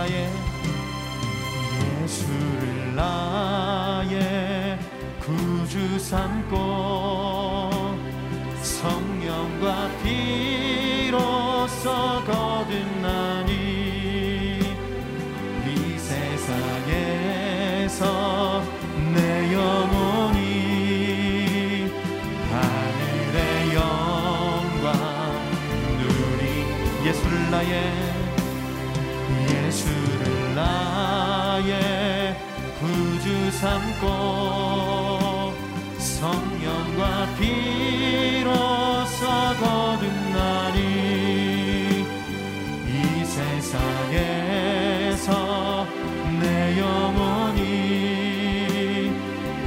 나의 예수를 나의 구주 삼고 삼고 성령과 비로소 거듭나니 이 세상에서 내 영혼이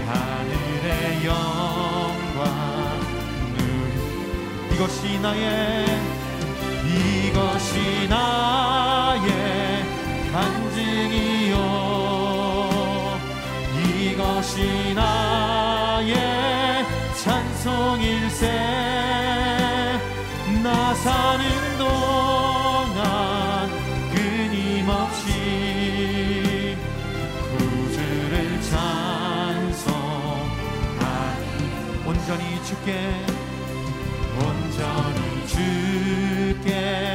하늘의 영광 누리 이것이 나의 주께 온전히 주께.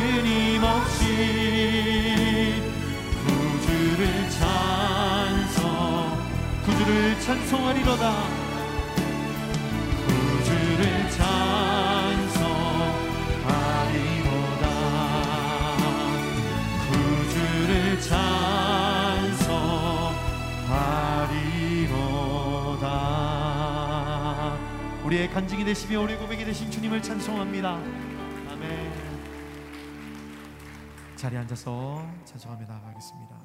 주님 없이 구주를 찬송 구주를 찬송하리로다. 구주를 찬송하리로다. 구주를 찬송하리로다. 우리의 간증이 되시며 우리 고백이 되신 주님을 찬송합니다. 자리에 앉아서 찬송합니다. 하겠습니다.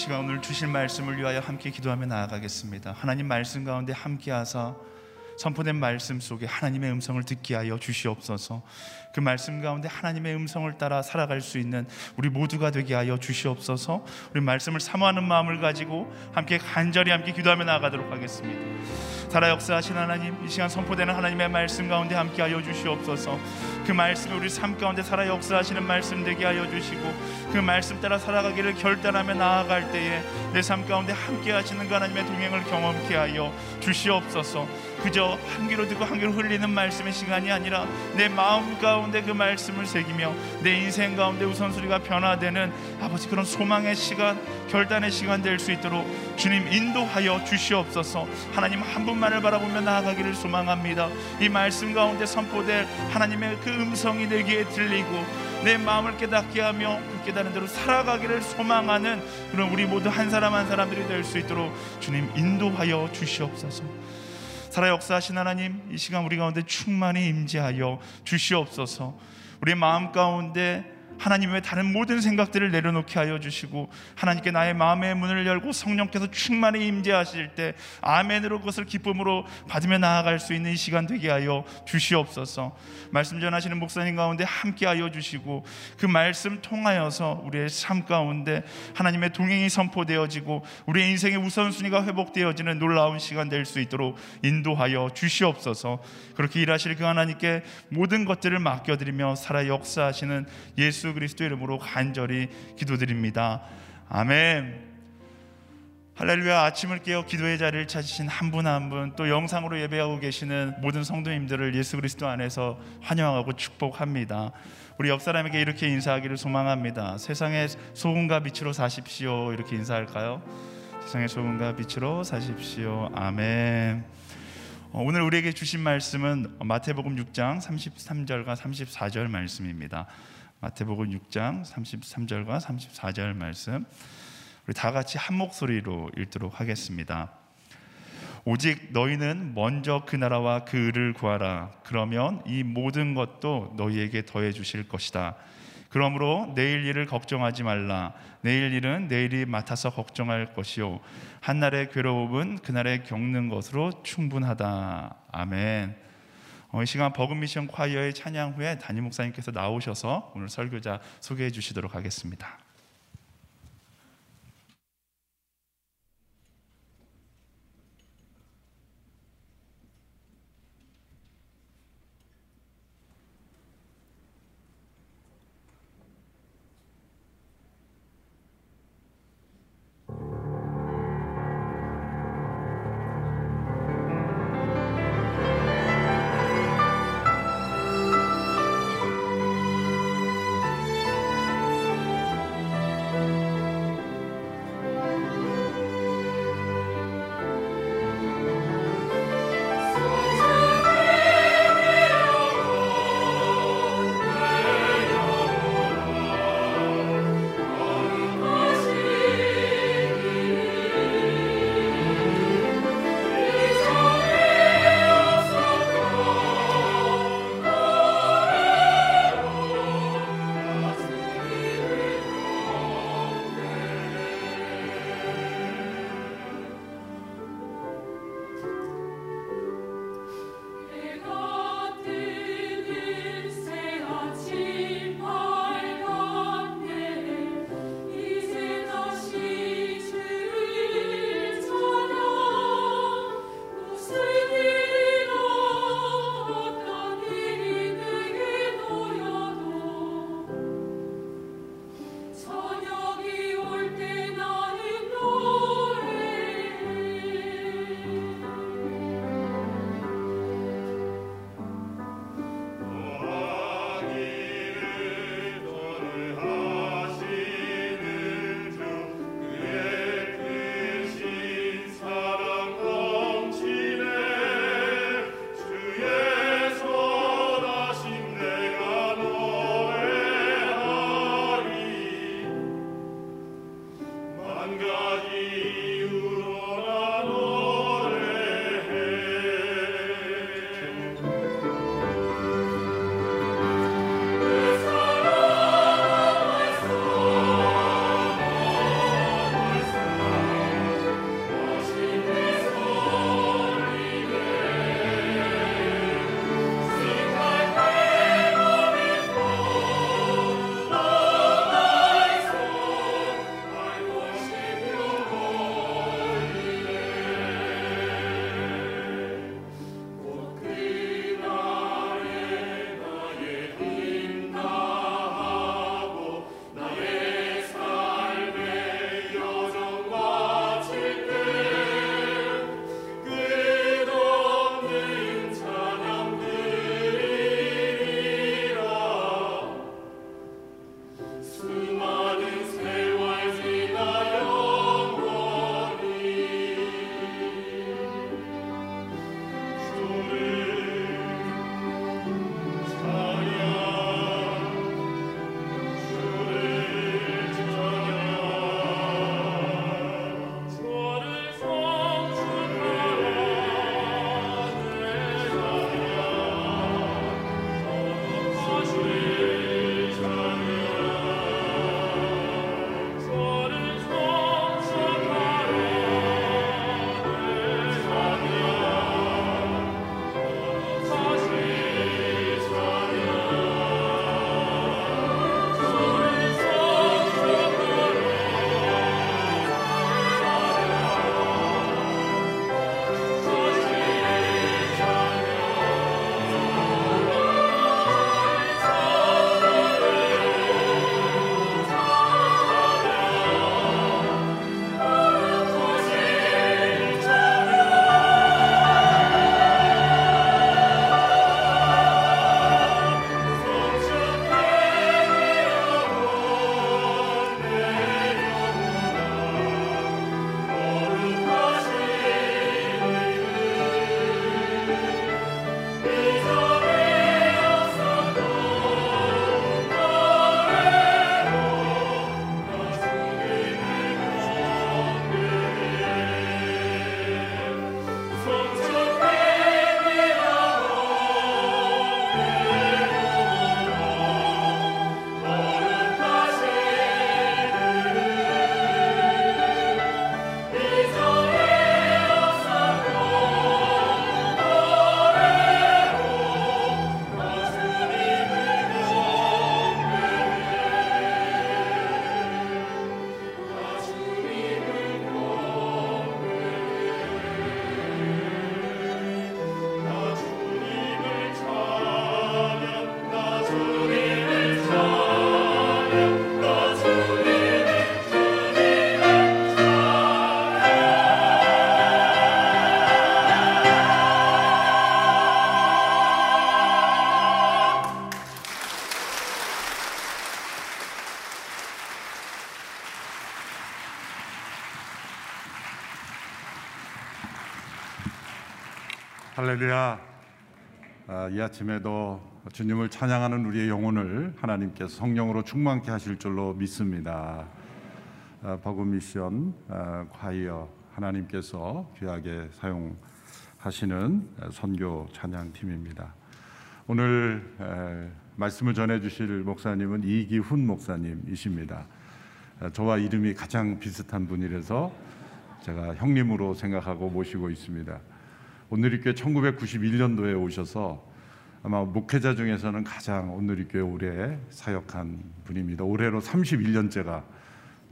시간 오늘 주실 말씀을 위하여 함께 기도하며 나아가겠습니다. 하나님 말씀 가운데 함께하사 선포된 말씀 속에 하나님의 음성을 듣게 하여 주시옵소서. 그 말씀 가운데 하나님의 음성을 따라 살아갈 수 있는 우리 모두가 되게 하여 주시옵소서. 우리 말씀을 사모하는 마음을 가지고 함께 간절히 함께 기도하며 나아가도록 하겠습니다. 살아 역사하신 하나님, 이 시간 선포되는 하나님의 말씀 가운데 함께 하여 주시옵소서. 그 말씀이 우리 삶 가운데 살아 역사하시는 말씀 되게 하여 주시고 그 말씀 따라 살아가기를 결단하며 나아갈 때에 내 삶 가운데 함께 하시는 그 하나님의 동행을 경험케 하여 주시옵소서. 그저 한 귀로 듣고 한 귀로 흘리는 말씀의 시간이 아니라 내 마음 가운데 그 말씀을 새기며 내 인생 가운데 우선순위가 변화되는 아버지 그런 소망의 시간, 결단의 시간 될 수 있도록 주님 인도하여 주시옵소서. 하나님 한 분만을 바라보며 나아가기를 소망합니다. 이 말씀 가운데 선포될 하나님의 그 음성이 내 귀에 들리고 내 마음을 깨닫게 하며 그 깨닫는 대로 살아가기를 소망하는 그런 우리 모두 한 사람 한 사람들이 될 수 있도록 주님 인도하여 주시옵소서. 살아 역사하신 하나님 이 시간 우리 가운데 충만히 임재하여 주시옵소서. 우리 마음 가운데 하나님 외 다른 모든 생각들을 내려놓게 하여 주시고 하나님께 나의 마음의 문을 열고 성령께서 충만히 임재하실 때 아멘으로 그것을 기쁨으로 받으며 나아갈 수 있는 이 시간 되게 하여 주시옵소서. 말씀 전하시는 목사님 가운데 함께 하여 주시고 그 말씀 통하여서 우리의 삶 가운데 하나님의 동행이 선포되어지고 우리의 인생의 우선순위가 회복되어지는 놀라운 시간 될 수 있도록 인도하여 주시옵소서. 그렇게 일하실 그 하나님께 모든 것들을 맡겨드리며 살아 역사하시는 예수 그리스도 이름으로 간절히 기도드립니다. 아멘. 할렐루야 아침을 깨어 기도의 자리를 찾으신 한 분 한 분 또 영상으로 예배하고 계시는 모든 성도님들을 예수 그리스도 안에서 환영하고 축복합니다. 우리 옆 사람에게 이렇게 인사하기를 소망합니다. 세상의 소금과 빛으로 사십시오. 이렇게 인사할까요? 세상의 소금과 빛으로 사십시오. 아멘. 어, 오늘 우리에게 주신 말씀은 마태복음 6장 33절과 34절 말씀입니다. 마태복음 6장 33절과 34절 말씀. 우리 다 같이 한 목소리로 읽도록 하겠습니다. 오직 너희는 먼저 그 나라와 그 의를 구하라. 그러면 이 모든 것도 너희에게 더해 주실 것이다. 그러므로 내일 일을 걱정하지 말라. 내일 일은 내일이 맡아서 걱정할 것이요. 한날의 괴로움은 그날에 겪는 것으로 충분하다. 아멘. 어, 이 시간 버금 미션 콰이어의 찬양 후에 담임 목사님께서 나오셔서 오늘 설교자 소개해 주시도록 하겠습니다. 할렐루야. 아, 이 아침에도 주님을 찬양하는 우리의 영혼을 하나님께서 성령으로 충만케 하실 줄로 믿습니다. 아, 버그 미션 아, 과이어 하나님께서 귀하게 사용하시는 선교 찬양팀입니다. 오늘 에, 말씀을 전해 주실 목사님은 이기훈 목사님이십니다. 아, 저와 이름이 가장 비슷한 분이라서 제가 형님으로 생각하고 모시고 있습니다. 온누리 교회 1991년도에 오셔서 아마 목회자 중에서는 가장 온누리 교회 오래 사역한 분입니다. 올해로 31년째가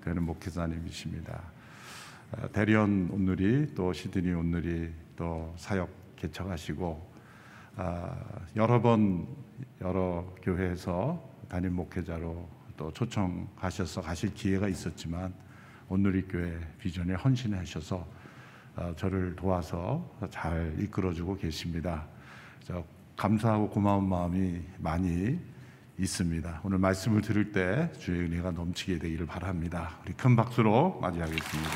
되는 목회자님이십니다. 아, 대련 온누리 또 시드니 온누리 또 사역 개척하시고 아, 여러 번 여러 교회에서 담임 목회자로 또 초청하셔서 가실 기회가 있었지만 온누리 교회 비전에 헌신하셔서 어, 저를 도와서 잘 이끌어주고 계십니다. 저 감사하고 고마운 마음이 많이 있습니다. 오늘 말씀을 들을 때 주의 은혜가 넘치게 되기를 바랍니다. 우리 큰 박수로 맞이하겠습니다.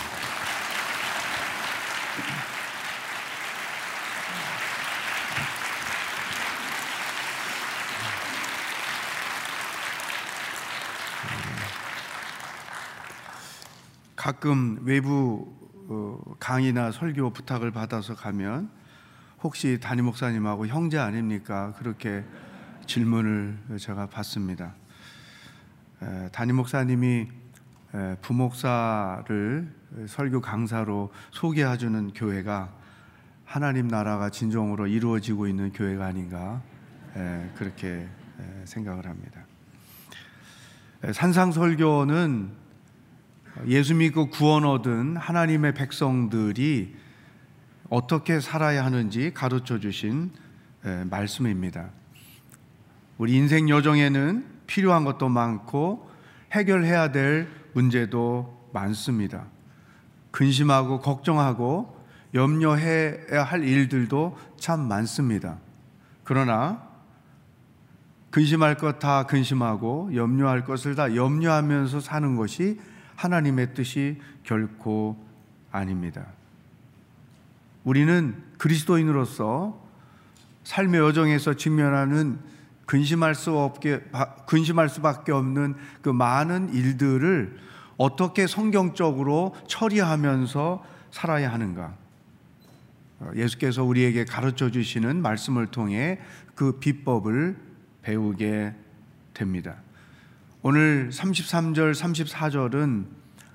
가끔 외부 어, 강의나 설교 부탁을 받아서 가면 혹시 담임 목사님하고 형제 아닙니까? 그렇게 질문을 제가 받습니다. 에, 담임 목사님이 에, 부목사를 설교 강사로 소개해주는 교회가 하나님 나라가 진정으로 이루어지고 있는 교회가 아닌가 에, 그렇게 에, 생각을 합니다. 에, 산상설교는 예수 믿고 구원 얻은 하나님의 백성들이 어떻게 살아야 하는지 가르쳐 주신 에, 말씀입니다. 우리 인생 여정에는 필요한 것도 많고 해결해야 될 문제도 많습니다. 근심하고 걱정하고 염려해야 할 일들도 참 많습니다. 그러나 근심할 것 다 근심하고 염려할 것을 다 염려하면서 사는 것이 하나님의 뜻이 결코 아닙니다. 우리는 그리스도인으로서 삶의 여정에서 직면하는 근심할 수 없게 근심할 수밖에 없는 그 많은 일들을 어떻게 성경적으로 처리하면서 살아야 하는가? 예수께서 우리에게 가르쳐 주시는 말씀을 통해 그 비법을 배우게 됩니다. 오늘 33절, 34절은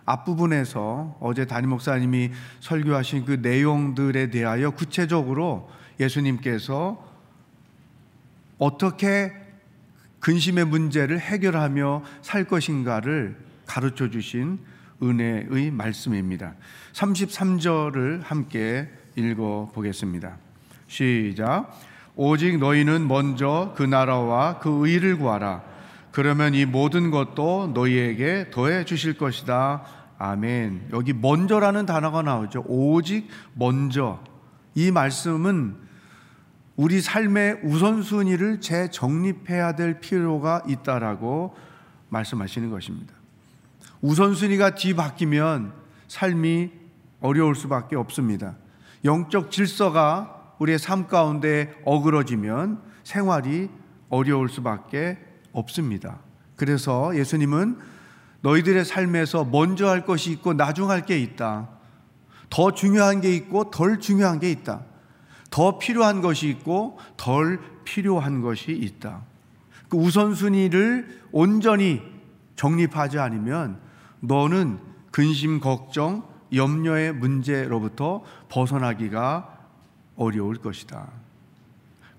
앞부분에서 어제 담임 목사님이 설교하신 그 내용들에 대하여 구체적으로 예수님께서 어떻게 근심의 문제를 해결하며 살 것인가를 가르쳐 주신 은혜의 말씀입니다. 33절을 함께 읽어 보겠습니다. 시작. 오직 너희는 먼저 그 나라와 그 의를 구하라. 그러면 이 모든 것도 너희에게 더해 주실 것이다. 아멘. 여기 먼저라는 단어가 나오죠. 오직 먼저. 이 말씀은 우리 삶의 우선순위를 재정립해야 될 필요가 있다라고 말씀하시는 것입니다. 우선순위가 뒤바뀌면 삶이 어려울 수밖에 없습니다. 영적 질서가 우리의 삶 가운데 어그러지면 생활이 어려울 수밖에 없습니다. 그래서 예수님은 너희들의 삶에서 먼저 할 것이 있고 나중 할 게 있다. 더 중요한 게 있고 덜 중요한 게 있다. 더 필요한 것이 있고 덜 필요한 것이 있다. 그 우선순위를 온전히 정립하지 않으면 너는 근심, 걱정, 염려의 문제로부터 벗어나기가 어려울 것이다.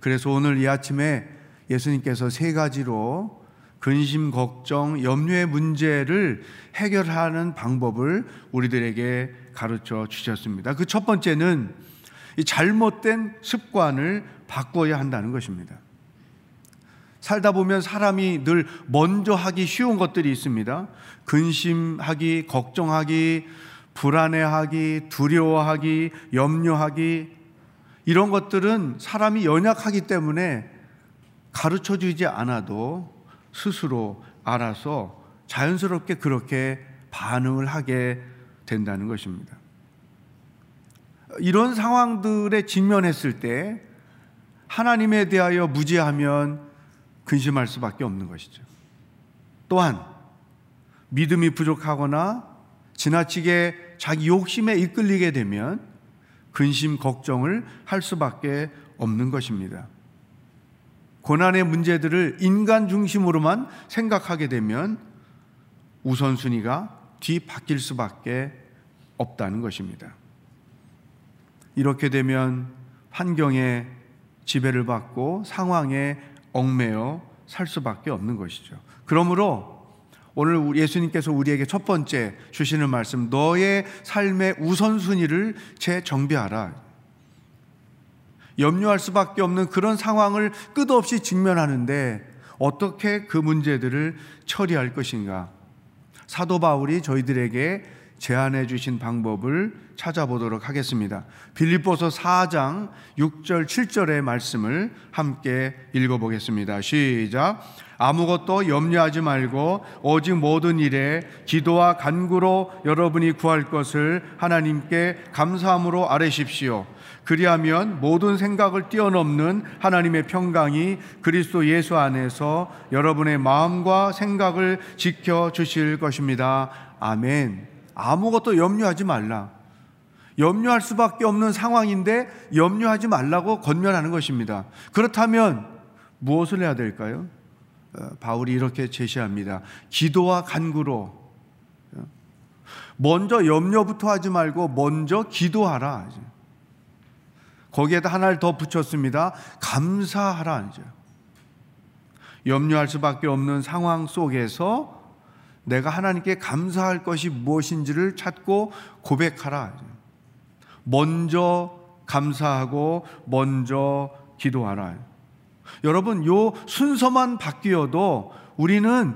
그래서 오늘 이 아침에 예수님께서 세 가지로 근심, 걱정, 염려의 문제를 해결하는 방법을 우리들에게 가르쳐 주셨습니다. 그 첫 번째는 이 잘못된 습관을 바꿔야 한다는 것입니다. 살다 보면 사람이 늘 먼저 하기 쉬운 것들이 있습니다. 근심하기, 걱정하기, 불안해하기, 두려워하기, 염려하기, 이런 것들은 사람이 연약하기 때문에 가르쳐 주지 않아도 스스로 알아서 자연스럽게 그렇게 반응을 하게 된다는 것입니다. 이런 상황들에 직면했을 때 하나님에 대하여 무지하면 근심할 수밖에 없는 것이죠. 또한 믿음이 부족하거나 지나치게 자기 욕심에 이끌리게 되면 근심 걱정을 할 수밖에 없는 것입니다. 고난의 문제들을 인간 중심으로만 생각하게 되면 우선순위가 뒤바뀔 수밖에 없다는 것입니다. 이렇게 되면 환경에 지배를 받고 상황에 얽매여 살 수밖에 없는 것이죠. 그러므로 오늘 예수님께서 우리에게 첫 번째 주시는 말씀, 너의 삶의 우선순위를 재정비하라. 염려할 수밖에 없는 그런 상황을 끝없이 직면하는데 어떻게 그 문제들을 처리할 것인가? 사도 바울이 저희들에게 제안해 주신 방법을 찾아보도록 하겠습니다. 빌립보서 4장 6절 7절의 말씀을 함께 읽어 보겠습니다. 시작. 아무것도 염려하지 말고 오직 모든 일에 기도와 간구로 여러분이 구할 것을 하나님께 감사함으로 아뢰십시오. 그리하면 모든 생각을 뛰어넘는 하나님의 평강이 그리스도 예수 안에서 여러분의 마음과 생각을 지켜 주실 것입니다. 아멘. 아무것도 염려하지 말라. 염려할 수밖에 없는 상황인데 염려하지 말라고 권면하는 것입니다. 그렇다면 무엇을 해야 될까요? 어, 바울이 이렇게 제시합니다. 기도와 간구로 먼저 염려부터 하지 말고 먼저 기도하라. 거기에다 하나를 더 붙였습니다. 감사하라. 염려할 수밖에 없는 상황 속에서 내가 하나님께 감사할 것이 무엇인지를 찾고 고백하라. 먼저 감사하고 먼저 기도하라. 여러분, 요 순서만 바뀌어도 우리는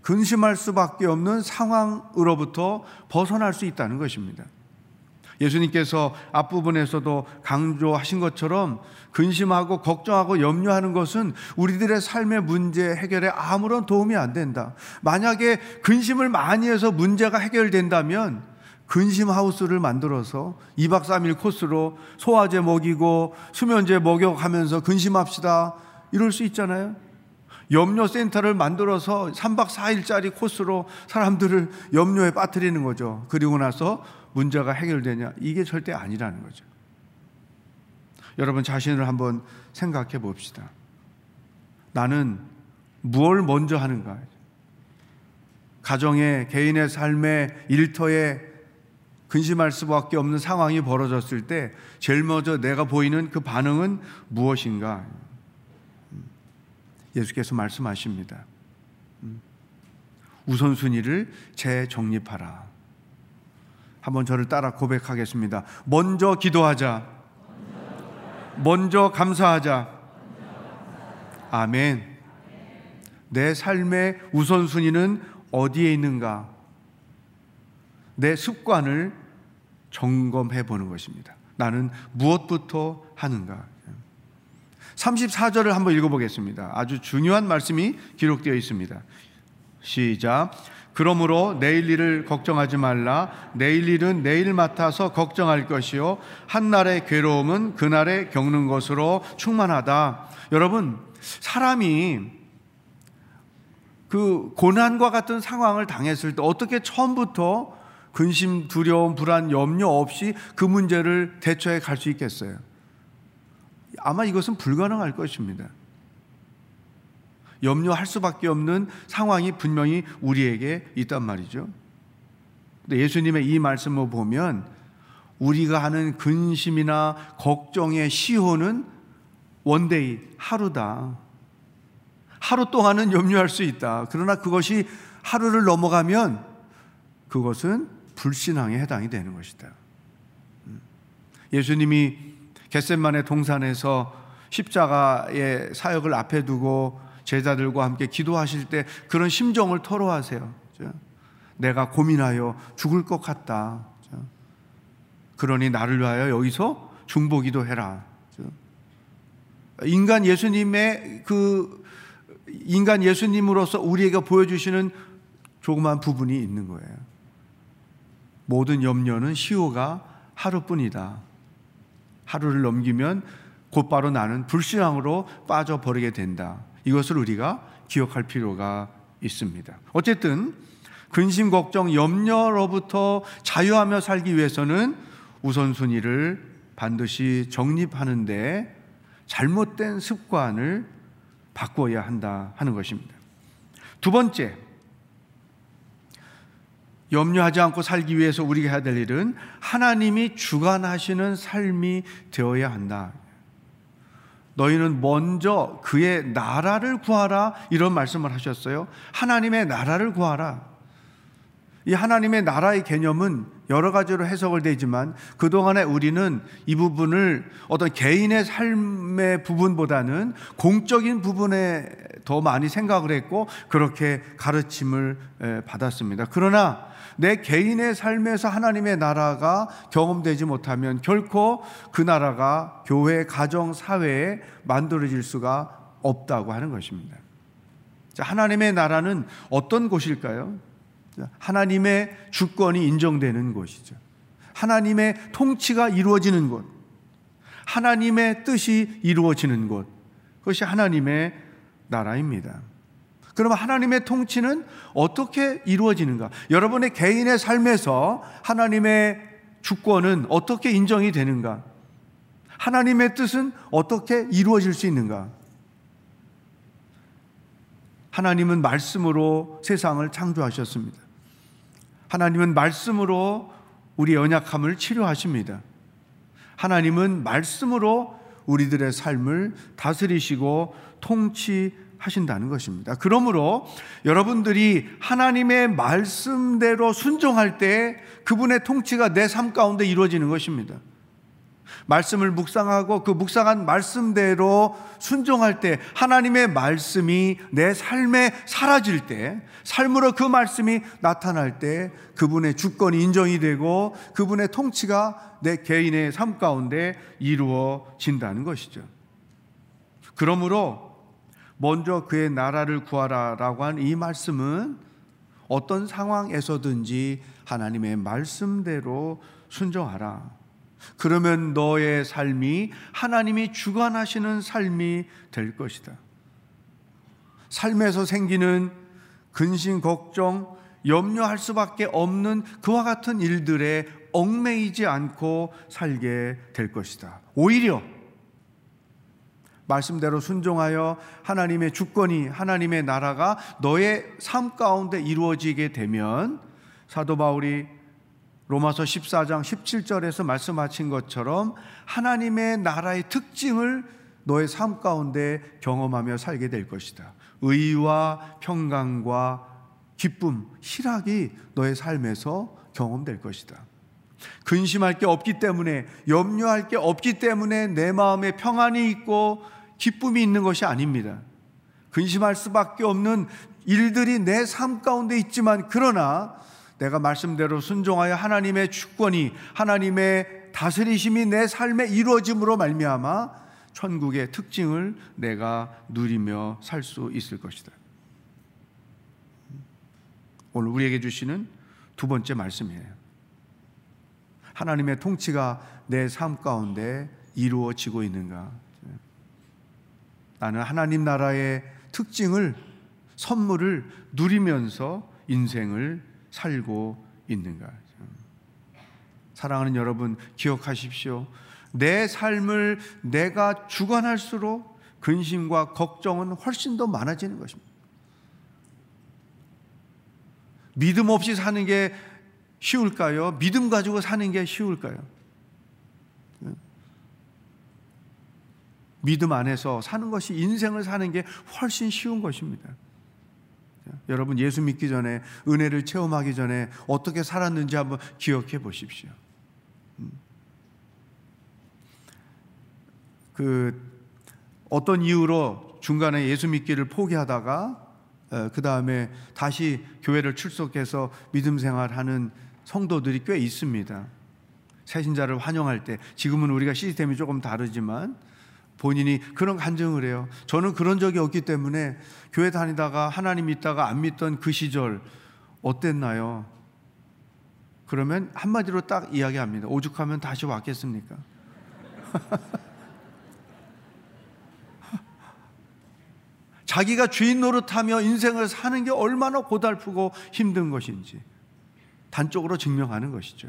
근심할 수밖에 없는 상황으로부터 벗어날 수 있다는 것입니다. 예수님께서 앞부분에서도 강조하신 것처럼 근심하고 걱정하고 염려하는 것은 우리들의 삶의 문제 해결에 아무런 도움이 안 된다. 만약에 근심을 많이 해서 문제가 해결된다면 근심 하우스를 만들어서 2박 3일 코스로 소화제 먹이고 수면제 먹여가면서 근심합시다. 이럴 수 있잖아요. 염려 센터를 만들어서 3박 4일짜리 코스로 사람들을 염려에 빠뜨리는 거죠. 그리고 나서 문제가 해결되냐? 이게 절대 아니라는 거죠. 여러분 자신을 한번 생각해 봅시다. 나는 무엇을 먼저 하는가? 가정의 개인의 삶의 일터에 근심할 수밖에 없는 상황이 벌어졌을 때 제일 먼저 내가 보이는 그 반응은 무엇인가? 예수께서 말씀하십니다. 우선순위를 재정립하라. 한번 저를 따라 고백하겠습니다. 먼저 기도하자. 먼저 감사하자. 아멘. 내 삶의 우선순위는 어디에 있는가? 내 습관을 점검해 보는 것입니다. 나는 무엇부터 하는가? 34절을 한번 읽어보겠습니다. 아주 중요한 말씀이 기록되어 있습니다. 시작. 그러므로 내일 일을 걱정하지 말라. 내일 일은 내일 맡아서 걱정할 것이요. 한날의 괴로움은 그날에 겪는 것으로 충만하다. 여러분, 사람이 그 고난과 같은 상황을 당했을 때 어떻게 처음부터 근심, 두려움, 불안, 염려 없이 그 문제를 대처해 갈 수 있겠어요? 아마 이것은 불가능할 것입니다. 염려할 수밖에 없는 상황이 분명히 우리에게 있단 말이죠. 근데 예수님의 이 말씀을 보면 우리가 하는 근심이나 걱정의 시효는 one day 하루다. 하루 동안은 염려할 수 있다. 그러나 그것이 하루를 넘어가면 그것은 불신앙에 해당이 되는 것이다. 예수님이 겟셋만의 동산에서 십자가의 사역을 앞에 두고 제자들과 함께 기도하실 때 그런 심정을 토로하세요. 내가 고민하여 죽을 것 같다. 그러니 나를 위하여 여기서 중보기도 해라. 인간 예수님의 그 인간 예수님으로서 우리에게 보여주시는 조그만 부분이 있는 거예요. 모든 염려는 시효가 하루뿐이다. 하루를 넘기면 곧바로 나는 불신앙으로 빠져버리게 된다. 이것을 우리가 기억할 필요가 있습니다. 어쨌든 근심, 걱정, 염려로부터 자유하며 살기 위해서는 우선순위를 반드시 정립하는데 잘못된 습관을 바꿔야 한다 하는 것입니다. 두 번째, 염려하지 않고 살기 위해서 우리가 해야 될 일은 하나님이 주관하시는 삶이 되어야 한다. 너희는 먼저 그의 나라를 구하라 이런 말씀을 하셨어요. 하나님의 나라를 구하라. 이 하나님의 나라의 개념은 여러 가지로 해석을 되지만 그동안에 우리는 이 부분을 어떤 개인의 삶의 부분보다는 공적인 부분에 더 많이 생각을 했고 그렇게 가르침을 받았습니다. 그러나 내 개인의 삶에서 하나님의 나라가 경험되지 못하면 결코 그 나라가 교회, 가정, 사회에 만들어질 수가 없다고 하는 것입니다. 하나님의 나라는 어떤 곳일까요? 하나님의 주권이 인정되는 곳이죠. 하나님의 통치가 이루어지는 곳. 하나님의 뜻이 이루어지는 곳. 그것이 하나님의 나라입니다. 그러면 하나님의 통치는 어떻게 이루어지는가? 여러분의 개인의 삶에서 하나님의 주권은 어떻게 인정이 되는가? 하나님의 뜻은 어떻게 이루어질 수 있는가? 하나님은 말씀으로 세상을 창조하셨습니다. 하나님은 말씀으로 우리 연약함을 치료하십니다. 하나님은 말씀으로 우리들의 삶을 다스리시고 통치 하신다는 것입니다. 그러므로 여러분들이 하나님의 말씀대로 순종할 때 그분의 통치가 내 삶 가운데 이루어지는 것입니다. 말씀을 묵상하고 그 묵상한 말씀대로 순종할 때 하나님의 말씀이 내 삶에 사라질 때 삶으로 그 말씀이 나타날 때 그분의 주권이 인정이 되고 그분의 통치가 내 개인의 삶 가운데 이루어진다는 것이죠. 그러므로 먼저 그의 나라를 구하라라고 한 이 말씀은 어떤 상황에서든지 하나님의 말씀대로 순종하라. 그러면 너의 삶이 하나님이 주관하시는 삶이 될 것이다. 삶에서 생기는 근심, 걱정, 염려할 수밖에 없는 그와 같은 일들에 얽매이지 않고 살게 될 것이다. 오히려 말씀대로 순종하여 하나님의 주권이 하나님의 나라가 너의 삶 가운데 이루어지게 되면 사도 바울이 로마서 14장 17절에서 말씀하신 것처럼 하나님의 나라의 특징을 너의 삶 가운데 경험하며 살게 될 것이다. 의와 평강과 기쁨, 희락이 너의 삶에서 경험될 것이다. 근심할 게 없기 때문에, 염려할 게 없기 때문에 내 마음에 평안이 있고 기쁨이 있는 것이 아닙니다. 근심할 수밖에 없는 일들이 내 삶 가운데 있지만, 그러나 내가 말씀대로 순종하여 하나님의 주권이 하나님의 다스리심이 내 삶에 이루어짐으로 말미암아 천국의 특징을 내가 누리며 살 수 있을 것이다. 오늘 우리에게 주시는 두 번째 말씀이에요. 하나님의 통치가 내 삶 가운데 이루어지고 있는가? 나는 하나님 나라의 특징을 선물을 누리면서 인생을 살고 있는가? 사랑하는 여러분, 기억하십시오. 내 삶을 내가 주관할수록 근심과 걱정은 훨씬 더 많아지는 것입니다. 믿음 없이 사는 게 쉬울까요? 믿음 가지고 사는 게 쉬울까요? 믿음 안에서 사는 것이 인생을 사는 게 훨씬 쉬운 것입니다. 여러분 예수 믿기 전에 은혜를 체험하기 전에 어떻게 살았는지 한번 기억해 보십시오. 음. 그 어떤 이유로 중간에 예수 믿기를 포기하다가 그 다음에 다시 교회를 출석해서 믿음 생활하는 성도들이 꽤 있습니다. 새신자를 환영할 때 지금은 우리가 시스템이 조금 다르지만 본인이 그런 간증을 해요. 저는 그런 적이 없기 때문에 교회 다니다가 하나님 믿다가 안 믿던 그 시절 어땠나요? 그러면 한마디로 딱 이야기합니다. 오죽하면 다시 왔겠습니까? 자기가 주인 노릇하며 인생을 사는 게 얼마나 고달프고 힘든 것인지 단적으로 증명하는 것이죠.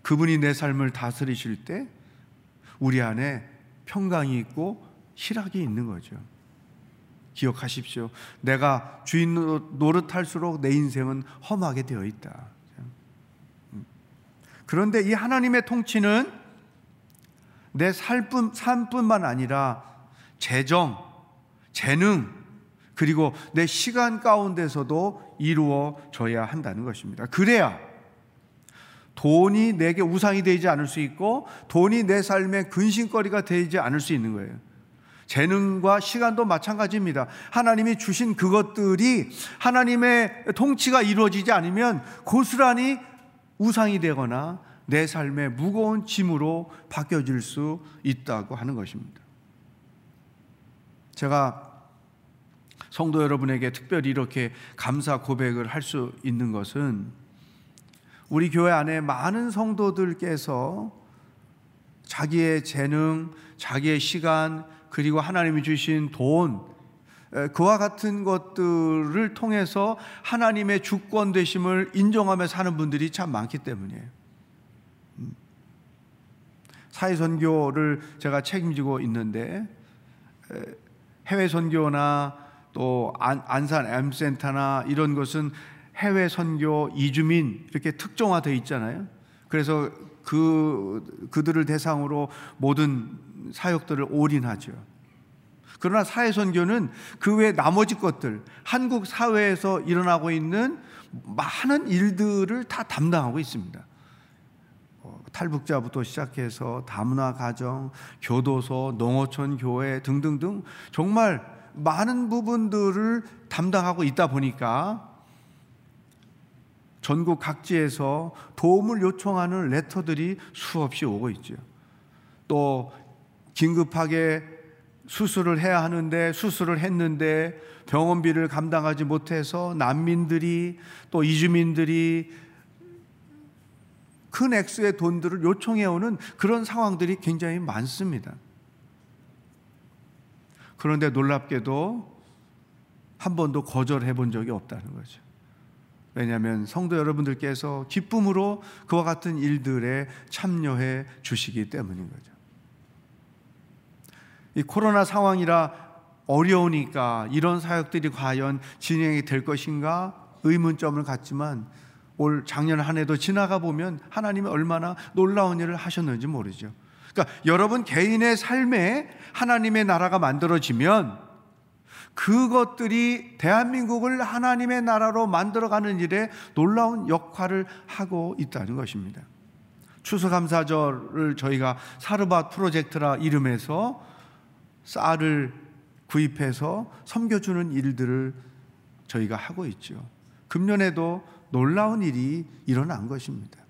그분이 내 삶을 다스리실 때 우리 안에 평강이 있고 희락이 있는 거죠. 기억하십시오. 내가 주인 노릇할수록 내 인생은 험하게 되어 있다. 그런데 이 하나님의 통치는 내 삶뿐, 삶뿐만 아니라 재정, 재능, 그리고 내 시간 가운데서도 이루어져야 한다는 것입니다. 그래야 돈이 내게 우상이 되지 않을 수 있고 돈이 내 삶의 근심거리가 되지 않을 수 있는 거예요. 재능과 시간도 마찬가지입니다. 하나님이 주신 그것들이 하나님의 통치가 이루어지지 않으면 고스란히 우상이 되거나 내 삶의 무거운 짐으로 바뀌어질 수 있다고 하는 것입니다. 제가 성도 여러분에게 특별히 이렇게 감사 고백을 할 수 있는 것은 우리 교회 안에 많은 성도들께서 자기의 재능, 자기의 시간, 그리고 하나님이 주신 돈, 그와 같은 것들을 통해서 하나님의 주권 되심을 인정하며 사는 분들이 참 많기 때문이에요. 음. 사회 선교를 제가 책임지고 있는데 해외 선교나 또 안산 M센터나 이런 것은 해외 선교 이주민 이렇게 특정화되어 있잖아요. 그래서 그 그들을 대상으로 모든 사역들을 올인하죠. 그러나 사회 선교는 그 외 나머지 것들 한국 사회에서 일어나고 있는 많은 일들을 다 담당하고 있습니다. 어, 탈북자부터 시작해서 다문화 가정, 교도소, 농어촌 교회 등등등 정말 많은 부분들을 담당하고 있다 보니까 전국 각지에서 도움을 요청하는 레터들이 수없이 오고 있죠. 또 긴급하게 수술을 해야 하는데 수술을 했는데 병원비를 감당하지 못해서 난민들이 또 이주민들이 큰 액수의 돈들을 요청해 오는 그런 상황들이 굉장히 많습니다. 그런데 놀랍게도 한 번도 거절해 본 적이 없다는 거죠. 왜냐하면 성도 여러분들께서 기쁨으로 그와 같은 일들에 참여해 주시기 때문인 거죠. 이 코로나 상황이라 어려우니까 이런 사역들이 과연 진행이 될 것인가 의문점을 갖지만 올 작년 한 해도 지나가 보면 하나님이 얼마나 놀라운 일을 하셨는지 모르죠. 그러니까 여러분 개인의 삶에 하나님의 나라가 만들어지면 그것들이 대한민국을 하나님의 나라로 만들어가는 일에 놀라운 역할을 하고 있다는 것입니다. 추수감사절을 저희가 사르밧 프로젝트라 이름해서 쌀을 구입해서 섬겨주는 일들을 저희가 하고 있죠. 금년에도 놀라운 일이 일어난 것입니다.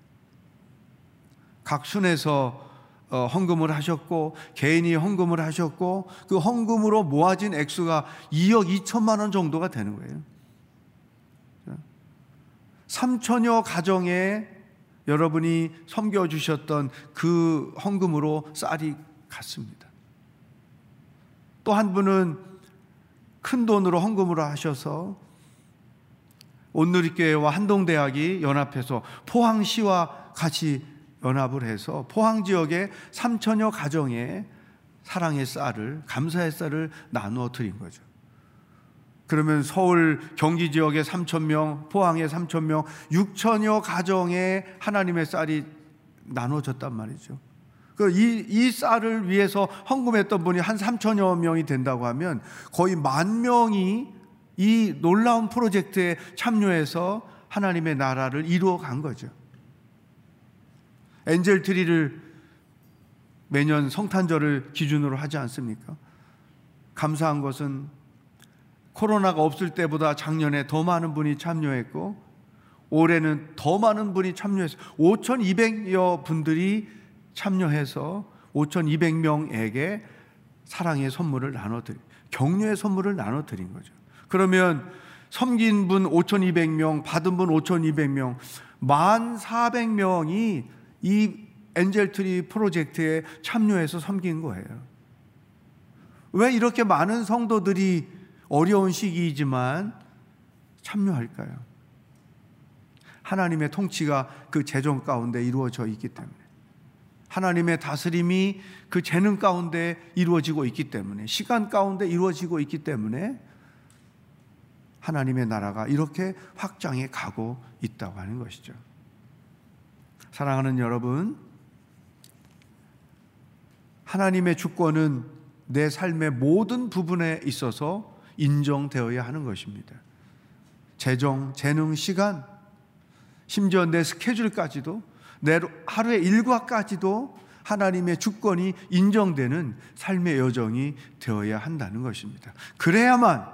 각순에서 어, 헌금을 하셨고 개인이 헌금을 하셨고 그 헌금으로 모아진 액수가 2억 2천만 원 정도가 되는 거예요. 3천여 가정에 여러분이 섬겨 주셨던 그 헌금으로 쌀이 갔습니다. 또 한 분은 큰 돈으로 헌금을 하셔서 온누리교회와 한동대학이 연합해서 포항시와 같이 연합을 해서 포항 지역의 3천여 가정에 사랑의 쌀을 감사의 쌀을 나누어 드린 거죠. 그러면 서울 경기 지역의 3천 명, 포항의 3천 명, 6천여 가정에 하나님의 쌀이 나눠졌단 말이죠. 그 이, 이 쌀을 위해서 헌금했던 분이 한 3천여 명이 된다고 하면 거의 만 명이 이 놀라운 프로젝트에 참여해서 하나님의 나라를 이루어 간 거죠. Angel Tree를 매년 성탄절을 기준으로 하지 않습니까? 감사한 것은 코로나가 없을 때보다 작년에 더 많은 분이 참여했고 올해는 더 많은 분이 참여해서 5,200여 분들이 참여해서 5,200명에게 사랑의 선물을 나눠드린 격려의 선물을 나눠드린 거죠. 그러면 섬긴 분 5,200명, 받은 분 5,200명, 1,400명이 이 엔젤트리 프로젝트에 참여해서 섬긴 거예요. 왜 이렇게 많은 성도들이 어려운 시기이지만 참여할까요? 하나님의 통치가 그 재정 가운데 이루어져 있기 때문에 하나님의 다스림이 그 재능 가운데 이루어지고 있기 때문에 시간 가운데 이루어지고 있기 때문에 하나님의 나라가 이렇게 확장해 가고 있다고 하는 것이죠. 사랑하는 여러분, 하나님의 주권은 내 삶의 모든 부분에 있어서 인정되어야 하는 것입니다. 재정, 재능, 시간, 심지어 내 스케줄까지도 내 하루의 일과까지도 하나님의 주권이 인정되는 삶의 여정이 되어야 한다는 것입니다. 그래야만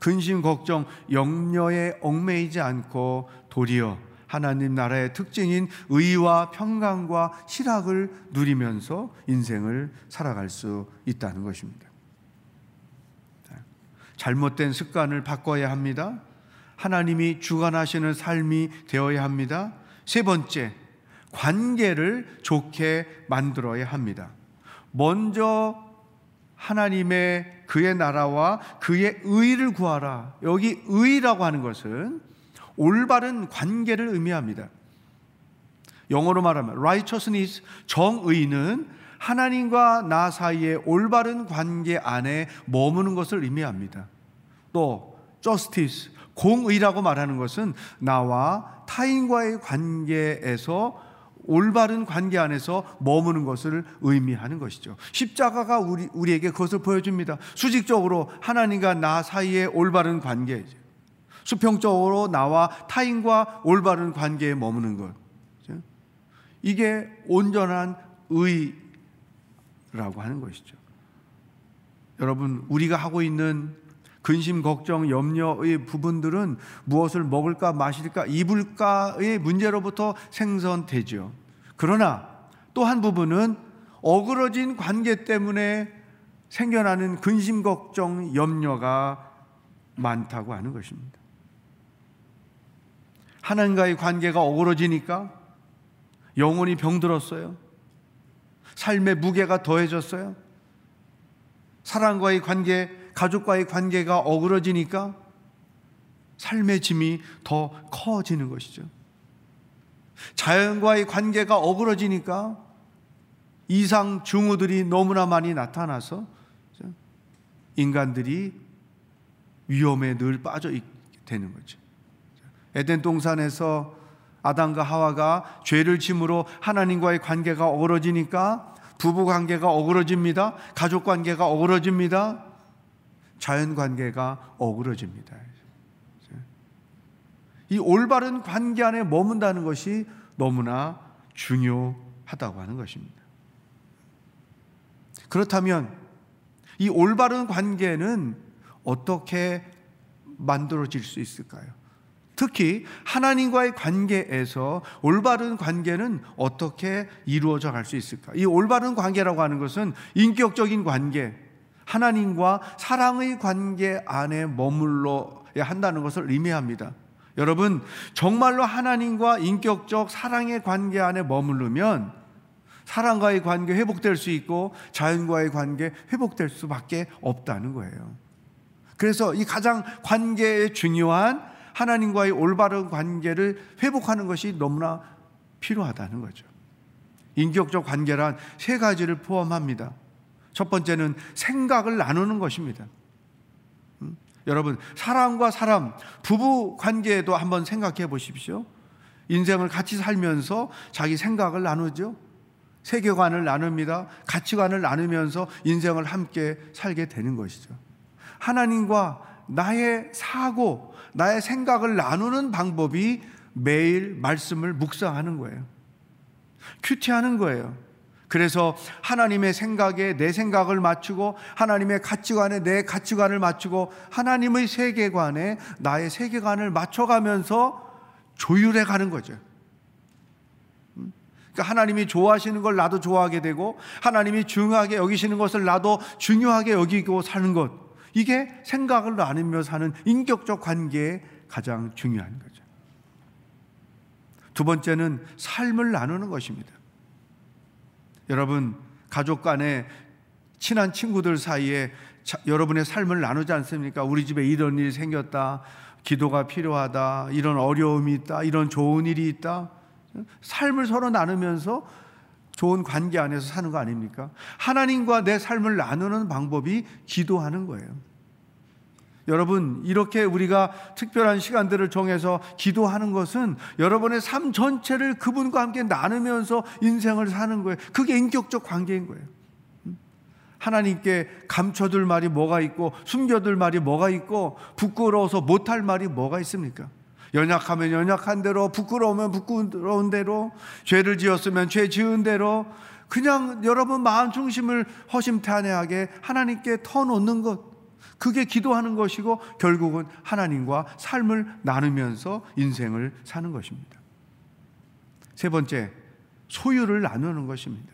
근심, 걱정, 염려에 얽매이지 않고 도리어 하나님 나라의 특징인 의와 평강과 희락을 누리면서 인생을 살아갈 수 있다는 것입니다. 잘못된 습관을 바꿔야 합니다. 하나님이 주관하시는 삶이 되어야 합니다. 세 번째, 관계를 좋게 만들어야 합니다. 먼저 하나님의 그의 나라와 그의 의를 구하라. 여기 의라고 하는 것은 올바른 관계를 의미합니다. 영어로 말하면 righteousness 정의는 하나님과 나 사이의 올바른 관계 안에 머무는 것을 의미합니다. 또 justice 공의라고 말하는 것은 나와 타인과의 관계에서 올바른 관계 안에서 머무는 것을 의미하는 것이죠. 십자가가 우리, 우리에게 그것을 보여줍니다. 수직적으로 하나님과 나 사이의 올바른 관계, 수평적으로 나와 타인과 올바른 관계에 머무는 것. 이게 온전한 의라고 하는 것이죠. 여러분, 우리가 하고 있는 근심, 걱정, 염려의 부분들은 무엇을 먹을까, 마실까, 입을까의 문제로부터 생성되죠. 그러나 또 한 부분은 어그러진 관계 때문에 생겨나는 근심, 걱정, 염려가 많다고 하는 것입니다. 하나님과의 관계가 어그러지니까 영혼이 병들었어요. 삶의 무게가 더해졌어요. 사랑과의 관계, 가족과의 관계가 어그러지니까 삶의 짐이 더 커지는 것이죠. 자연과의 관계가 어그러지니까 이상 증후들이 너무나 많이 나타나서 인간들이 위험에 늘 빠져 되는 거죠. 에덴 동산에서 아담과 하와가 죄를 짐으로 하나님과의 관계가 어그러지니까 부부 관계가 어그러집니다. 가족 관계가 어그러집니다. 자연 관계가 어그러집니다. 이 올바른 관계 안에 머문다는 것이 너무나 중요하다고 하는 것입니다. 그렇다면 이 올바른 관계는 어떻게 만들어질 수 있을까요? 특히 하나님과의 관계에서 올바른 관계는 어떻게 이루어져 갈 수 있을까? 이 올바른 관계라고 하는 것은 인격적인 관계, 하나님과 사랑의 관계 안에 머물러야 한다는 것을 의미합니다. 여러분, 정말로 하나님과 인격적 사랑의 관계 안에 머무르면 사랑과의 관계 회복될 수 있고 자연과의 관계 회복될 수밖에 없다는 거예요. 그래서 이 가장 관계에 중요한 하나님과의 올바른 관계를 회복하는 것이 너무나 필요하다는 거죠. 인격적 관계란 세 가지를 포함합니다. 첫 번째는 생각을 나누는 것입니다. 음? 여러분, 사람과 사람, 부부 관계에도 한번 생각해 보십시오. 인생을 같이 살면서 자기 생각을 나누죠. 세계관을 나눕니다. 가치관을 나누면서 인생을 함께 살게 되는 것이죠. 하나님과 나의 사고, 나의 생각을 나누는 방법이 매일 말씀을 묵상하는 거예요. 큐티하는 거예요. 그래서 하나님의 생각에 내 생각을 맞추고 하나님의 가치관에 내 가치관을 맞추고 하나님의 세계관에 나의 세계관을 맞춰가면서 조율해 가는 거죠. 음? 그러니까 하나님이 좋아하시는 걸 나도 좋아하게 되고 하나님이 중요하게 여기시는 것을 나도 중요하게 여기고 사는 것. 이게 생각을 나누며 사는 인격적 관계에 가장 중요한 거죠. 두 번째는 삶을 나누는 것입니다. 여러분 가족 간에 친한 친구들 사이에 자, 여러분의 삶을 나누지 않습니까? 우리 집에 이런 일이 생겼다. 기도가 필요하다. 이런 어려움이 있다. 이런 좋은 일이 있다. 삶을 서로 나누면서 좋은 관계 안에서 사는 거 아닙니까? 하나님과 내 삶을 나누는 방법이 기도하는 거예요. 여러분, 이렇게 우리가 특별한 시간들을 정해서 기도하는 것은 여러분의 삶 전체를 그분과 함께 나누면서 인생을 사는 거예요. 그게 인격적 관계인 거예요. 하나님께 감춰둘 말이 뭐가 있고 숨겨둘 말이 뭐가 있고 부끄러워서 못할 말이 뭐가 있습니까? 연약하면 연약한 대로 부끄러우면 부끄러운 대로 죄를 지었으면 죄 지은 대로 그냥 여러분 마음 중심을 허심탄회하게 하나님께 터놓는 것 그게 기도하는 것이고 결국은 하나님과 삶을 나누면서 인생을 사는 것입니다. 세 번째 소유를 나누는 것입니다.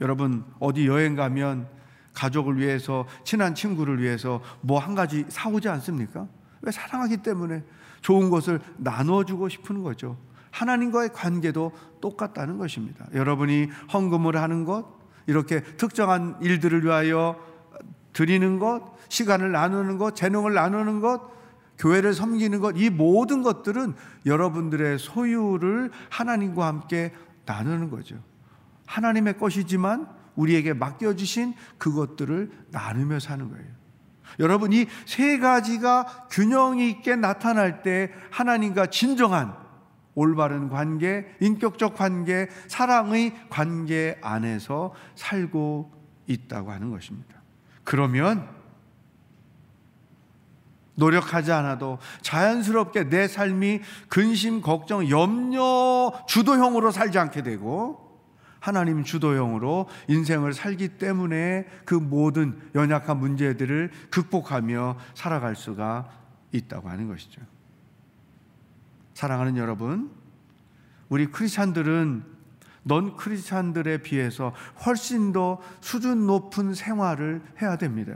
여러분 어디 여행 가면 가족을 위해서 친한 친구를 위해서 뭐 한 가지 사오지 않습니까? 왜 사랑하기 때문에 좋은 것을 나눠주고 싶은 거죠. 하나님과의 관계도 똑같다는 것입니다. 여러분이 헌금을 하는 것, 이렇게 특정한 일들을 위하여 드리는 것, 시간을 나누는 것, 재능을 나누는 것, 교회를 섬기는 것, 이 모든 것들은 여러분들의 소유를 하나님과 함께 나누는 거죠. 하나님의 것이지만 우리에게 맡겨주신 그것들을 나누며 사는 거예요. 여러분, 이 세 가지가 균형이 있게 나타날 때 하나님과 진정한 올바른 관계, 인격적 관계, 사랑의 관계 안에서 살고 있다고 하는 것입니다. 그러면 노력하지 않아도 자연스럽게 내 삶이 근심, 걱정, 염려 주도형으로 살지 않게 되고 하나님 주도형으로 인생을 살기 때문에 그 모든 연약한 문제들을 극복하며 살아갈 수가 있다고 하는 것이죠. 사랑하는 여러분, 우리 크리스찬들은 넌 크리스찬들에 비해서 훨씬 더 수준 높은 생활을 해야 됩니다.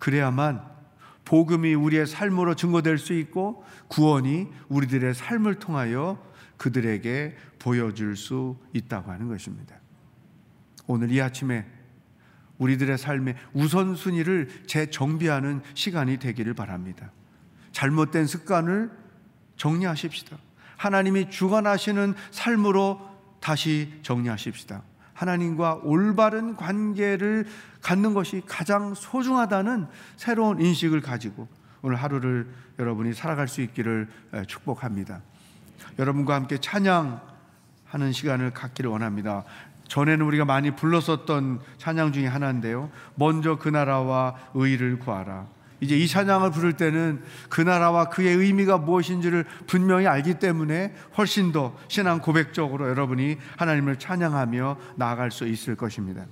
그래야만 복음이 우리의 삶으로 증거될 수 있고 구원이 우리들의 삶을 통하여 그들에게 보여줄 수 있다고 하는 것입니다. 오늘 이 아침에 우리들의 삶의 우선순위를 재정비하는 시간이 되기를 바랍니다. 잘못된 습관을 정리하십시다. 하나님이 주관하시는 삶으로 다시 정리하십시다. 하나님과 올바른 관계를 갖는 것이 가장 소중하다는 새로운 인식을 가지고 오늘 하루를 여러분이 살아갈 수 있기를 축복합니다. 여러분과 함께 찬양 하는 시간을 갖기를 원합니다. 전에는 우리가 많이 불렀었던 찬양 중에 하나인데요. 먼저 그 나라와 의를 구하라. 이제 이 찬양을 부를 때는 그 나라와 그의 의미가 무엇인지를 분명히 알기 때문에 훨씬 더 신앙 고백적으로 여러분이 하나님을 찬양하며 나아갈 수 있을 것입니다.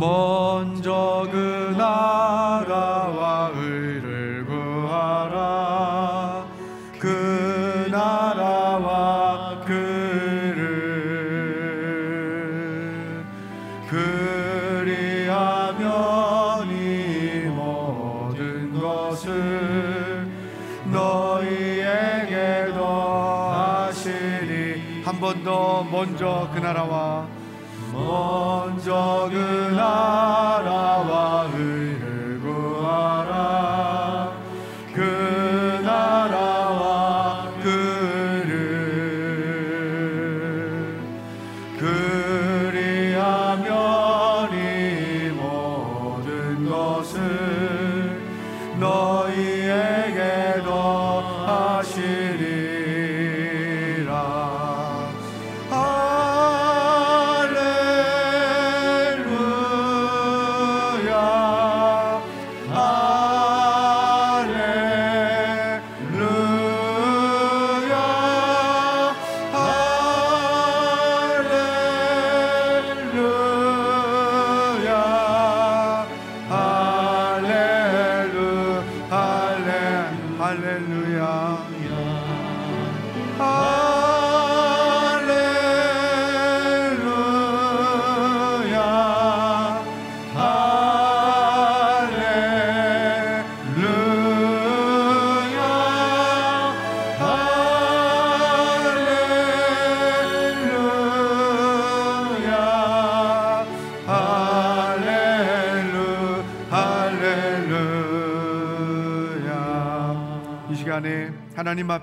먼저 그 나라와 의를 구하라. 그 나라와 그를 그리하면 이 모든 것을 너희에게 더하시리. 한 번 더 먼저 그 나라와 먼저 그 나라와 의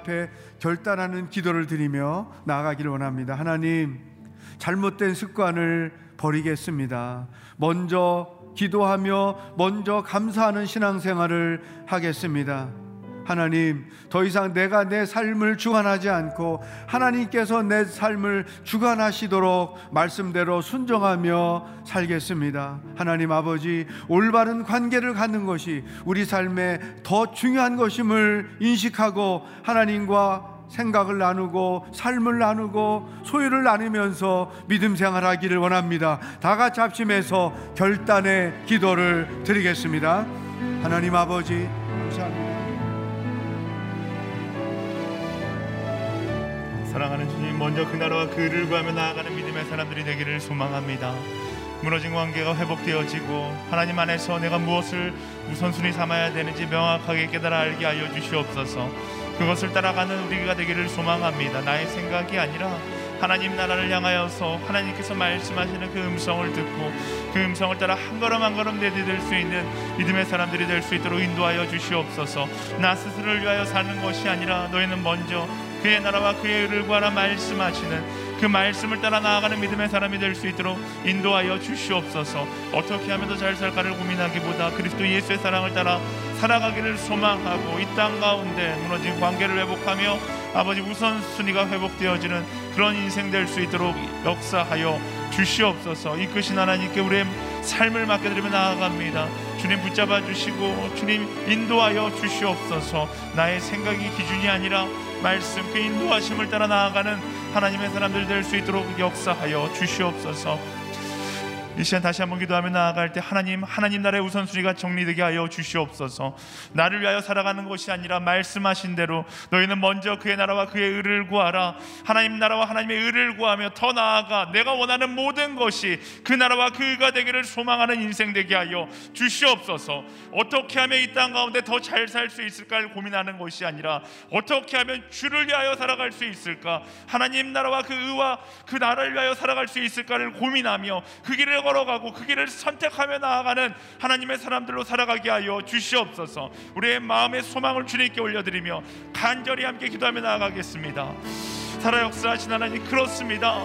앞에 결단하는 기도를 드리며 나아가기를 원합니다. 하나님, 잘못된 습관을 버리겠습니다. 먼저 기도하며 먼저 감사하는 신앙생활을 하겠습니다. 하나님, 더 이상 내가 내 삶을 주관하지 않고 하나님께서 내 삶을 주관하시도록 말씀대로 순종하며 살겠습니다. 하나님 아버지, 올바른 관계를 갖는 것이 우리 삶에 더 중요한 것임을 인식하고 하나님과 생각을 나누고 삶을 나누고 소유를 나누면서 믿음 생활하기를 원합니다. 다 같이 합심해서 결단의 기도를 드리겠습니다. 하나님 아버지 감사합니다. 사랑하는 주님 먼저 그 나라와 그를 구하며 나아가는 믿음의 사람들이 되기를 소망합니다. 무너진 관계가 회복되어지고 하나님 안에서 내가 무엇을 우선순위 삼아야 되는지 명확하게 깨달아 알게 하여 주시옵소서. 그것을 따라가는 우리가 되기를 소망합니다. 나의 생각이 아니라 하나님 나라를 향하여서 하나님께서 말씀하시는 그 음성을 듣고 그 음성을 따라 한 걸음 한 걸음 내디딜 수 있는 믿음의 사람들이 될 수 있도록 인도하여 주시옵소서. 나 스스로를 위하여 사는 것이 아니라 너희는 먼저 그의 나라와 그의 의를 구하라 말씀하시는 그 말씀을 따라 나아가는 믿음의 사람이 될 수 있도록 인도하여 주시옵소서. 어떻게 하면 더 잘 살까를 고민하기보다 그리스도 예수의 사랑을 따라 살아가기를 소망하고 이 땅 가운데 무너진 관계를 회복하며 아버지 우선순위가 회복되어지는 그런 인생 될 수 있도록 역사하여 주시옵소서. 이끄신 하나님께 우리의 삶을 맡겨드리며 나아갑니다. 주님 붙잡아 주시고 주님 인도하여 주시옵소서. 나의 생각이 기준이 아니라 말씀 그 인도하심을 따라 나아가는 하나님의 사람들 될 수 있도록 역사하여 주시옵소서. 이 시간 다시 한번 기도하며 나아갈 때 하나님 하나님 나라의 우선순위가 정리되게 하여 주시옵소서. 나를 위하여 살아가는 것이 아니라 말씀하신 대로 너희는 먼저 그의 나라와 그의 의를 구하라. 하나님 나라와 하나님의 의를 구하며 더 나아가 내가 원하는 모든 것이 그 나라와 그 의가 되기를 소망하는 인생 되게 하여 주시옵소서. 어떻게 하면 이 땅 가운데 더 잘 살 수 있을까를 고민하는 것이 아니라 어떻게 하면 주를 위하여 살아갈 수 있을까? 하나님 나라와 그 의와 그 나라를 위하여 살아갈 수 있을까를 고민하며 그 길을 걸어가고 그 길을 선택하며 나아가는 하나님의 사람들로 살아가게 하여 주시옵소서. 우리의 마음의 소망을 주님께 올려드리며 간절히 함께 기도하며 나아가겠습니다. 살아 역사하신 하나님 그렇습니다.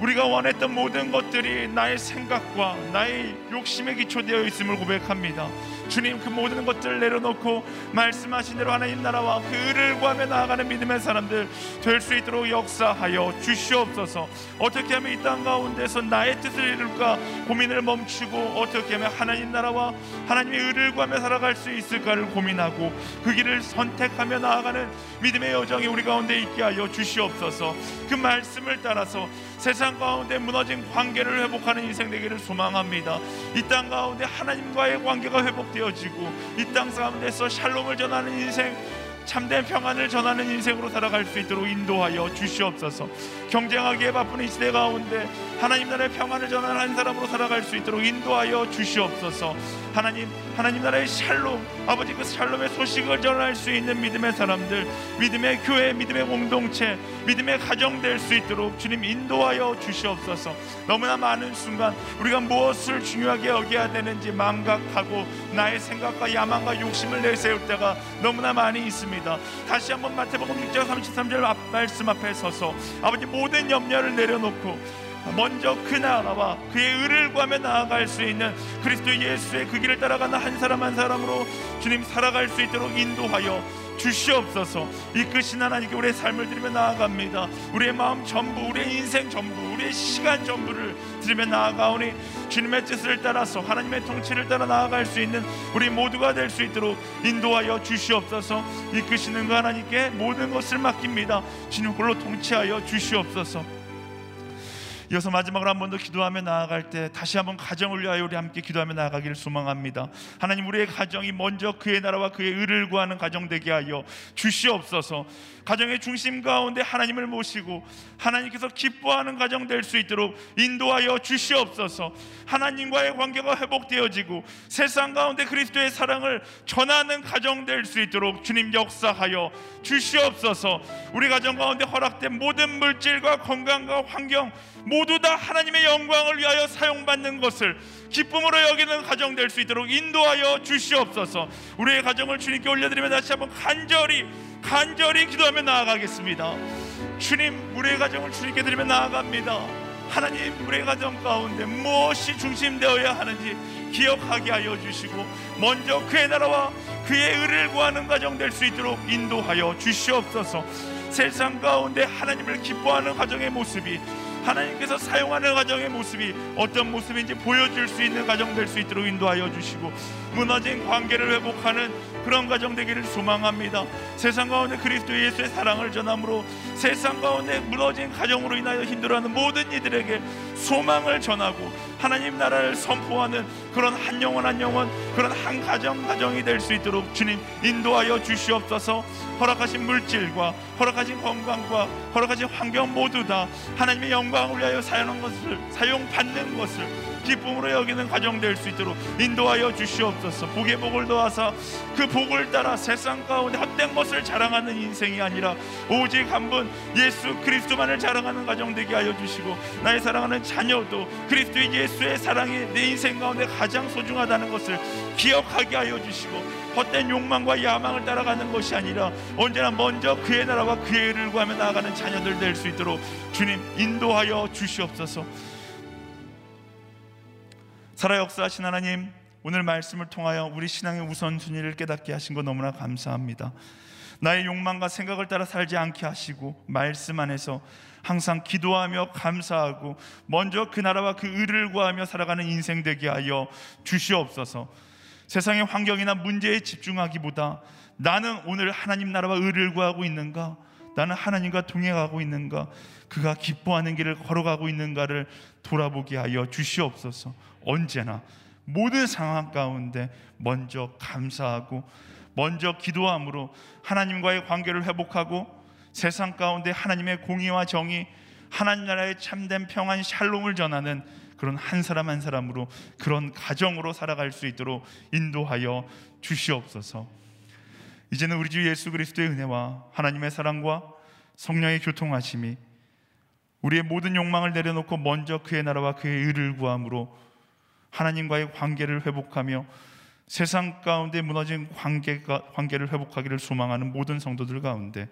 우리가 원했던 모든 것들이 나의 생각과 나의 욕심에 기초되어 있음을 고백합니다. 주님 그 모든 것들을 내려놓고 말씀하신 대로 하나님 나라와 그 의를 구하며 나아가는 믿음의 사람들 될 수 있도록 역사하여 주시옵소서. 어떻게 하면 이 땅 가운데서 나의 뜻을 이룰까 고민을 멈추고 어떻게 하면 하나님 나라와 하나님의 의를 구하며 살아갈 수 있을까를 고민하고 그 길을 선택하며 나아가는 믿음의 여정이 우리 가운데 있게 하여 주시옵소서. 그 말씀을 따라서 세상 가운데 무너진 관계를 회복하는 인생 되기를 소망합니다. 이 땅 가운데 하나님과의 관계가 회복되어지고 이 땅 가운데서 샬롬을 전하는 인생 참된 평안을 전하는 인생으로 살아갈 수 있도록 인도하여 주시옵소서. 경쟁하기에 바쁜 이 시대 가운데 하나님 나라의 평안을 전하는 한 사람으로 살아갈 수 있도록 인도하여 주시옵소서. 하나님, 하나님 나라의 샬롬, 아버지 그 샬롬의 소식을 전할 수 있는 믿음의 사람들, 믿음의 교회, 믿음의 공동체, 믿음의 가정 될 수 있도록 주님 인도하여 주시옵소서. 너무나 많은 순간 우리가 무엇을 중요하게 여겨야 되는지 망각하고 나의 생각과 야망과 욕심을 내세울 때가 너무나 많이 있습니다. 다시 한번 마태복음 6장 33절 앞, 말씀 앞에 서서 아버지 모든 염려를 내려놓고 먼저 그 나라와 그의 의를 구하며 나아갈 수 있는 그리스도 예수의 그 길을 따라가는 한 사람 한 사람으로 주님 살아갈 수 있도록 인도하여 주시옵소서. 이끄신 하나님께 우리의 삶을 드리며 나아갑니다. 우리의 마음 전부 우리의 인생 전부 우리의 시간 전부를 드리며 나아가오니 주님의 뜻을 따라서 하나님의 통치를 따라 나아갈 수 있는 우리 모두가 될 수 있도록 인도하여 주시옵소서. 이끄시는 그 하나님께 모든 것을 맡깁니다. 주님 홀로 통치하여 주시옵소서 이어서 마지막으로 한 번 더 기도하며 나아갈 때 다시 한번 가정을 위하여 우리 함께 기도하며 나아가기를 소망합니다. 하나님 우리의 가정이 먼저 그의 나라와 그의 의를 구하는 가정 되게 하여 주시옵소서. 가정의 중심 가운데 하나님을 모시고 하나님께서 기뻐하는 가정 될 수 있도록 인도하여 주시옵소서. 하나님과의 관계가 회복되어지고 세상 가운데 그리스도의 사랑을 전하는 가정 될 수 있도록 주님 역사하여 주시옵소서. 우리 가정 가운데 허락된 모든 물질과 건강과 환경 모두 다 하나님의 영광을 위하여 사용받는 것을 기쁨으로 여기는 가정 될 수 있도록 인도하여 주시옵소서. 우리의 가정을 주님께 올려드리며 다시 한번 간절히 간절히 기도하며 나아가겠습니다. 주님 우리의 가정을 주님께 드리며 나아갑니다. 하나님 우리의 가정 가운데 무엇이 중심되어야 하는지 기억하게 하여 주시고 먼저 그의 나라와 그의 의를 구하는 가정 될 수 있도록 인도하여 주시옵소서. 세상 가운데 하나님을 기뻐하는 가정의 모습이 하나님께서 사용하는 가정의 모습이 어떤 모습인지 보여줄 수 있는 가정 될 수 있도록 인도하여 주시고 무너진 관계를 회복하는 그런 가정 되기를 소망합니다. 세상 가운데 그리스도 예수의 사랑을 전함으로 세상 가운데 무너진 가정으로 인하여 힘들어하는 모든 이들에게 소망을 전하고 하나님 나라를 선포하는 그런 한 영혼 한 영혼 그런 한 가정 가정이 될 수 있도록 주님 인도하여 주시옵소서. 허락하신 물질과 허락하신 건강과 허락하신 환경 모두 다 하나님의 영광을 위하여 사용하는 것을 사용받는 것을 기쁨으로 여기는 가정 될 수 있도록 인도하여 주시옵소서. 복의 복을 더하사 그 복을 따라 세상 가운데 헛된 것을 자랑하는 인생이 아니라 오직 한 분 예수 그리스도만을 자랑하는 가정 되게 하여 주시고 나의 사랑하는 자녀도 그리스도 예수의 사랑이 내 인생 가운데 가장 소중하다는 것을 기억하게 하여 주시고 헛된 욕망과 야망을 따라가는 것이 아니라 언제나 먼저 그의 나라와 그의 의를 구하며 나아가는 자녀들 될 수 있도록 주님 인도하여 주시옵소서. 살아 역사하신 하나님 오늘 말씀을 통하여 우리 신앙의 우선순위를 깨닫게 하신 것 너무나 감사합니다. 나의 욕망과 생각을 따라 살지 않게 하시고 말씀 안에서 항상 기도하며 감사하고 먼저 그 나라와 그 의를 구하며 살아가는 인생 되게 하여 주시옵소서. 세상의 환경이나 문제에 집중하기보다 나는 오늘 하나님 나라와 의를 구하고 있는가? 나는 하나님과 동행하고 있는가? 그가 기뻐하는 길을 걸어가고 있는가를 돌아보게 하여 주시옵소서. 언제나 모든 상황 가운데 먼저 감사하고 먼저 기도함으로 하나님과의 관계를 회복하고 세상 가운데 하나님의 공의와 정의, 하나님 나라의 참된 평안 샬롬을 전하는 그런 한 사람 한 사람으로 그런 가정으로 살아갈 수 있도록 인도하여 주시옵소서. 이제는 우리 주 예수 그리스도의 은혜와 하나님의 사랑과 성령의 교통하심이 우리의 모든 욕망을 내려놓고 먼저 그의 나라와 그의 의를 구함으로 하나님과의 관계를 회복하며 세상 가운데 무너진 관계가, 관계를 회복하기를 소망하는 모든 성도들 가운데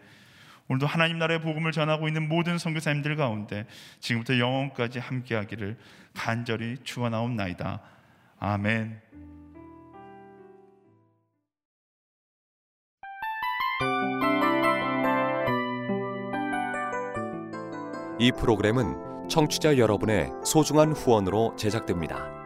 오늘도 하나님 나라의 복음을 전하고 있는 모든 선교사님들 가운데 지금부터 영원까지 함께하기를 간절히 축원하옵나이다. 아멘. 이 프로그램은 청취자 여러분의 소중한 후원으로 제작됩니다.